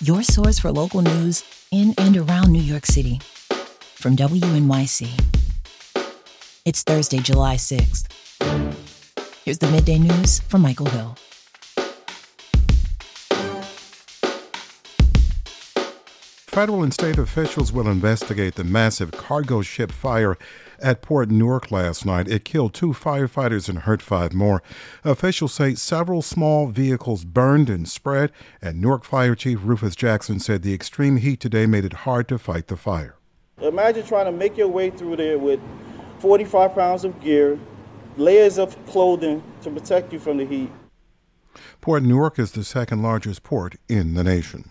your source for local news in and around New York City. From WNYC. It's Thursday, July 6th. Here's the midday news from Michael Hill. Federal and state officials will investigate the massive cargo ship fire at Port Newark last night. It killed two firefighters and hurt five more. Officials say several small vehicles burned and spread, and Newark Fire Chief Rufus Jackson said the extreme heat today made it hard to fight the fire. Imagine trying to make your way through there with 45 pounds of gear, layers of clothing to protect you from the heat. Port Newark is the second largest port in the nation.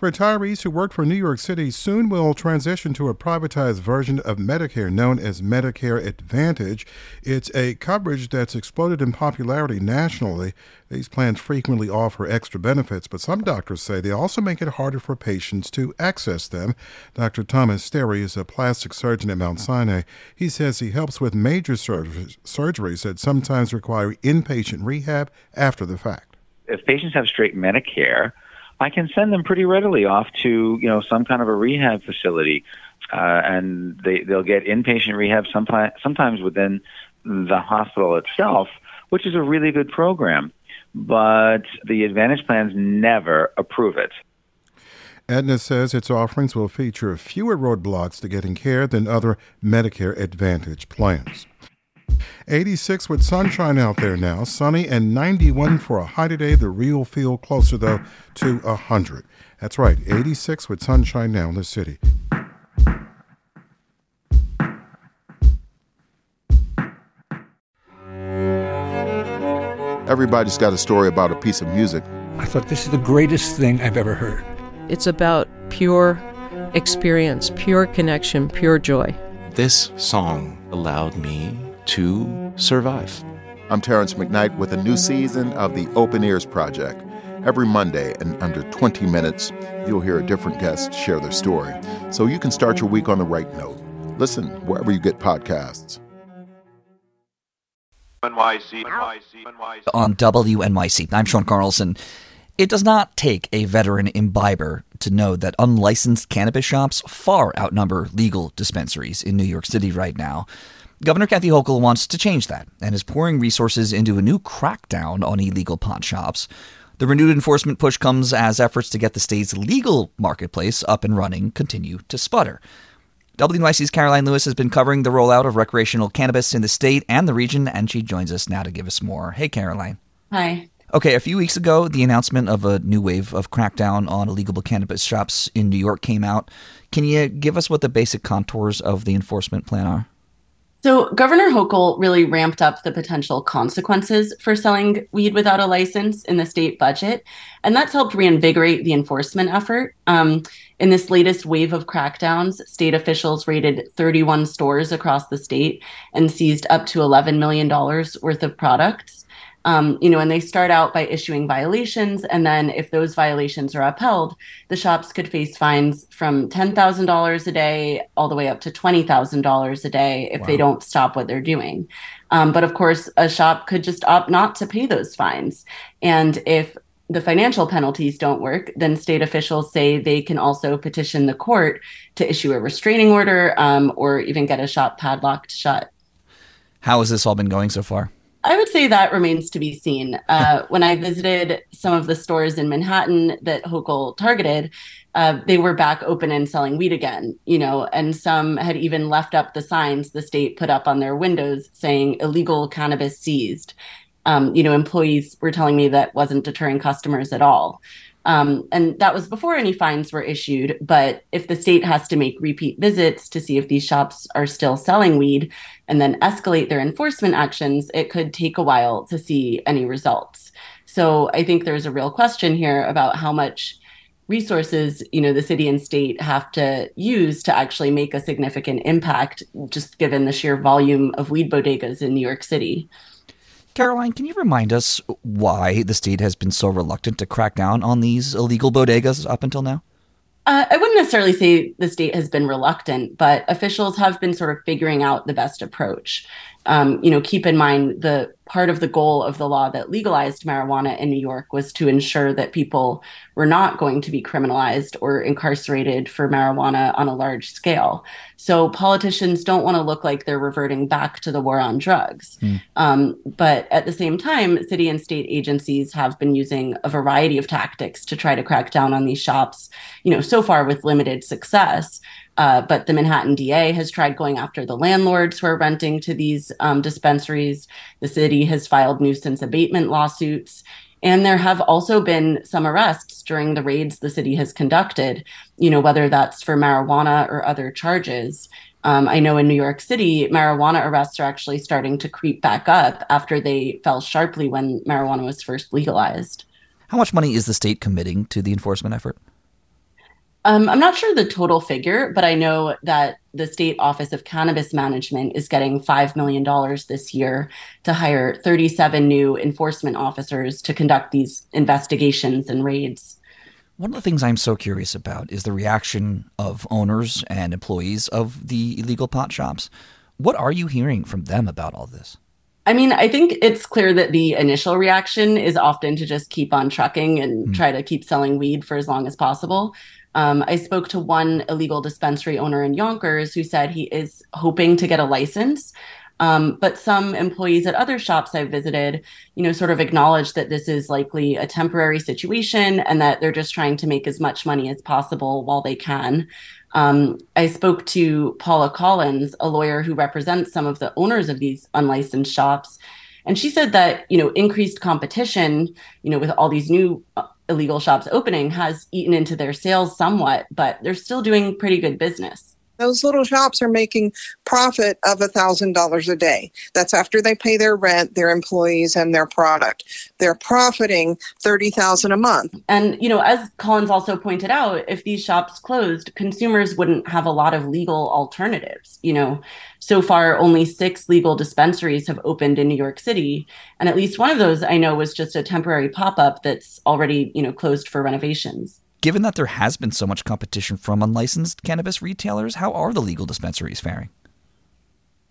Retirees who work for New York City soon will transition to a privatized version of Medicare known as Medicare Advantage. It's a coverage that's exploded in popularity nationally. These plans frequently offer extra benefits, but some doctors say they also make it harder for patients to access them. Dr. Thomas Sterry is a plastic surgeon at Mount Sinai. He says he helps with major sur- surgeries that sometimes require inpatient rehab after the fact. If patients have straight Medicare, I can send them pretty readily off to you know some kind of a rehab facility, uh, and they they'll get inpatient rehab sometimes sometimes within the hospital itself, which is a really good program. But the Advantage plans never approve it. Aetna says its offerings will feature fewer roadblocks to getting care than other Medicare Advantage plans. 86 with sunshine out there now, sunny, and 91 for a high today. The real feel closer, though, to 100. That's right, 86 with sunshine now in the city. Everybody's got a story about a piece of music. I thought this is the greatest thing I've ever heard. It's about pure experience, pure connection, pure joy. This song allowed me to survive. I'm Terrance McKnight with a new season of the Open Ears Project. Every Monday, in under 20 minutes, you'll hear a different guest share their story, so you can start your week on the right note. Listen wherever you get podcasts. NYC. NYC. NYC. On WNYC, I'm Sean Carlson. It does not take a veteran imbiber to know that unlicensed cannabis shops far outnumber legal dispensaries in New York City right now. Governor Kathy Hochul wants to change that and is pouring resources into a new crackdown on illegal pot shops. The renewed enforcement push comes as efforts to get the state's legal marketplace up and running continue to sputter. WNYC's Caroline Lewis has been covering the rollout of recreational cannabis in the state and the region, and she joins us now to give us more. Hey, Caroline. Hi. Okay, a few weeks ago, the announcement of a new wave of crackdown on illegal cannabis shops in New York came out. Can you give us what the basic contours of the enforcement plan are? So, Governor Hochul really ramped up the potential consequences for selling weed without a license in the state budget, and that's helped reinvigorate the enforcement effort. Um, in this latest wave of crackdowns, state officials raided 31 stores across the state and seized up to $11 million worth of products. Um, you know, and they start out by issuing violations, and then if those violations are upheld, the shops could face fines from ten thousand dollars a day all the way up to twenty thousand dollars a day if wow. they don't stop what they're doing. Um, but of course, a shop could just opt not to pay those fines, and if the financial penalties don't work, then state officials say they can also petition the court to issue a restraining order um, or even get a shop padlocked shut. How has this all been going so far? I would say that remains to be seen. Uh, when I visited some of the stores in Manhattan that Hochul targeted, uh, they were back open and selling weed again, you know, and some had even left up the signs the state put up on their windows saying illegal cannabis seized. Um, you know, employees were telling me that wasn't deterring customers at all. Um, and that was before any fines were issued. But if the state has to make repeat visits to see if these shops are still selling weed and then escalate their enforcement actions, it could take a while to see any results. So I think there's a real question here about how much resources you know the city and state have to use to actually make a significant impact just given the sheer volume of weed bodegas in New York City. Caroline, can you remind us why the state has been so reluctant to crack down on these illegal bodegas up until now? Uh, I wouldn't necessarily say the state has been reluctant, but officials have been sort of figuring out the best approach um, you know, keep in mind the part of the goal of the law that legalized marijuana in New York was to ensure that people were not going to be criminalized or incarcerated for marijuana on a large scale. So politicians don't want to look like they're reverting back to the war on drugs. Mm. Um, but at the same time, city and state agencies have been using a variety of tactics to try to crack down on these shops, you know, so far with limited success. Uh, but the Manhattan DA has tried going after the landlords who are renting to these um, dispensaries. The city has filed nuisance abatement lawsuits. And there have also been some arrests during the raids the city has conducted, you know, whether that's for marijuana or other charges. Um, I know in New York City, marijuana arrests are actually starting to creep back up after they fell sharply when marijuana was first legalized. How much money is the state committing to the enforcement effort? Um, I'm not sure the total figure, but I know that the State Office of Cannabis Management is getting $5 million this year to hire 37 new enforcement officers to conduct these investigations and raids. One of the things I'm so curious about is the reaction of owners and employees of the illegal pot shops. What are you hearing from them about all this? I mean, I think it's clear that the initial reaction is often to just keep on trucking and mm. try to keep selling weed for as long as possible. Um, I spoke to one illegal dispensary owner in Yonkers who said he is hoping to get a license. Um, but some employees at other shops I've visited, you know, sort of acknowledge that this is likely a temporary situation and that they're just trying to make as much money as possible while they can. Um, I spoke to Paula Collins, a lawyer who represents some of the owners of these unlicensed shops, and she said that you know increased competition, you know, with all these new uh, illegal shops opening has eaten into their sales somewhat, but they're still doing pretty good business. Those little shops are making profit of a thousand dollars a day. That's after they pay their rent, their employees, and their product. They're profiting thirty thousand a month. And you know, as Collins also pointed out, if these shops closed, consumers wouldn't have a lot of legal alternatives. You know, so far only six legal dispensaries have opened in New York City, and at least one of those I know was just a temporary pop-up that's already you know closed for renovations. Given that there has been so much competition from unlicensed cannabis retailers, how are the legal dispensaries faring?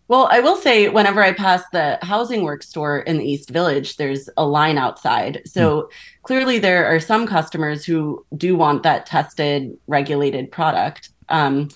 Well, I will say, whenever I pass the Housing Works store in the East Village, there's a line outside. So mm. clearly, there are some customers who do want that tested, regulated product. Um,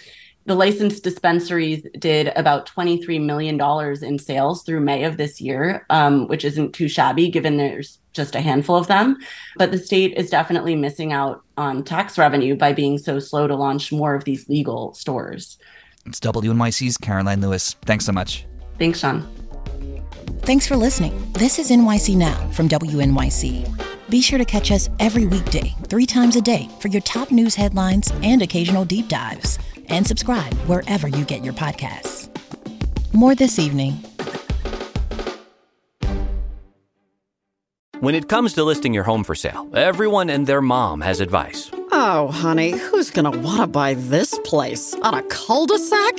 the licensed dispensaries did about $23 million in sales through May of this year, um, which isn't too shabby given there's just a handful of them. But the state is definitely missing out on tax revenue by being so slow to launch more of these legal stores. It's WNYC's Caroline Lewis. Thanks so much. Thanks, Sean. Thanks for listening. This is NYC Now from WNYC. Be sure to catch us every weekday, three times a day, for your top news headlines and occasional deep dives and subscribe wherever you get your podcasts. More this evening. When it comes to listing your home for sale, everyone and their mom has advice. Oh, honey, who's going to want to buy this place? On a cul de sac?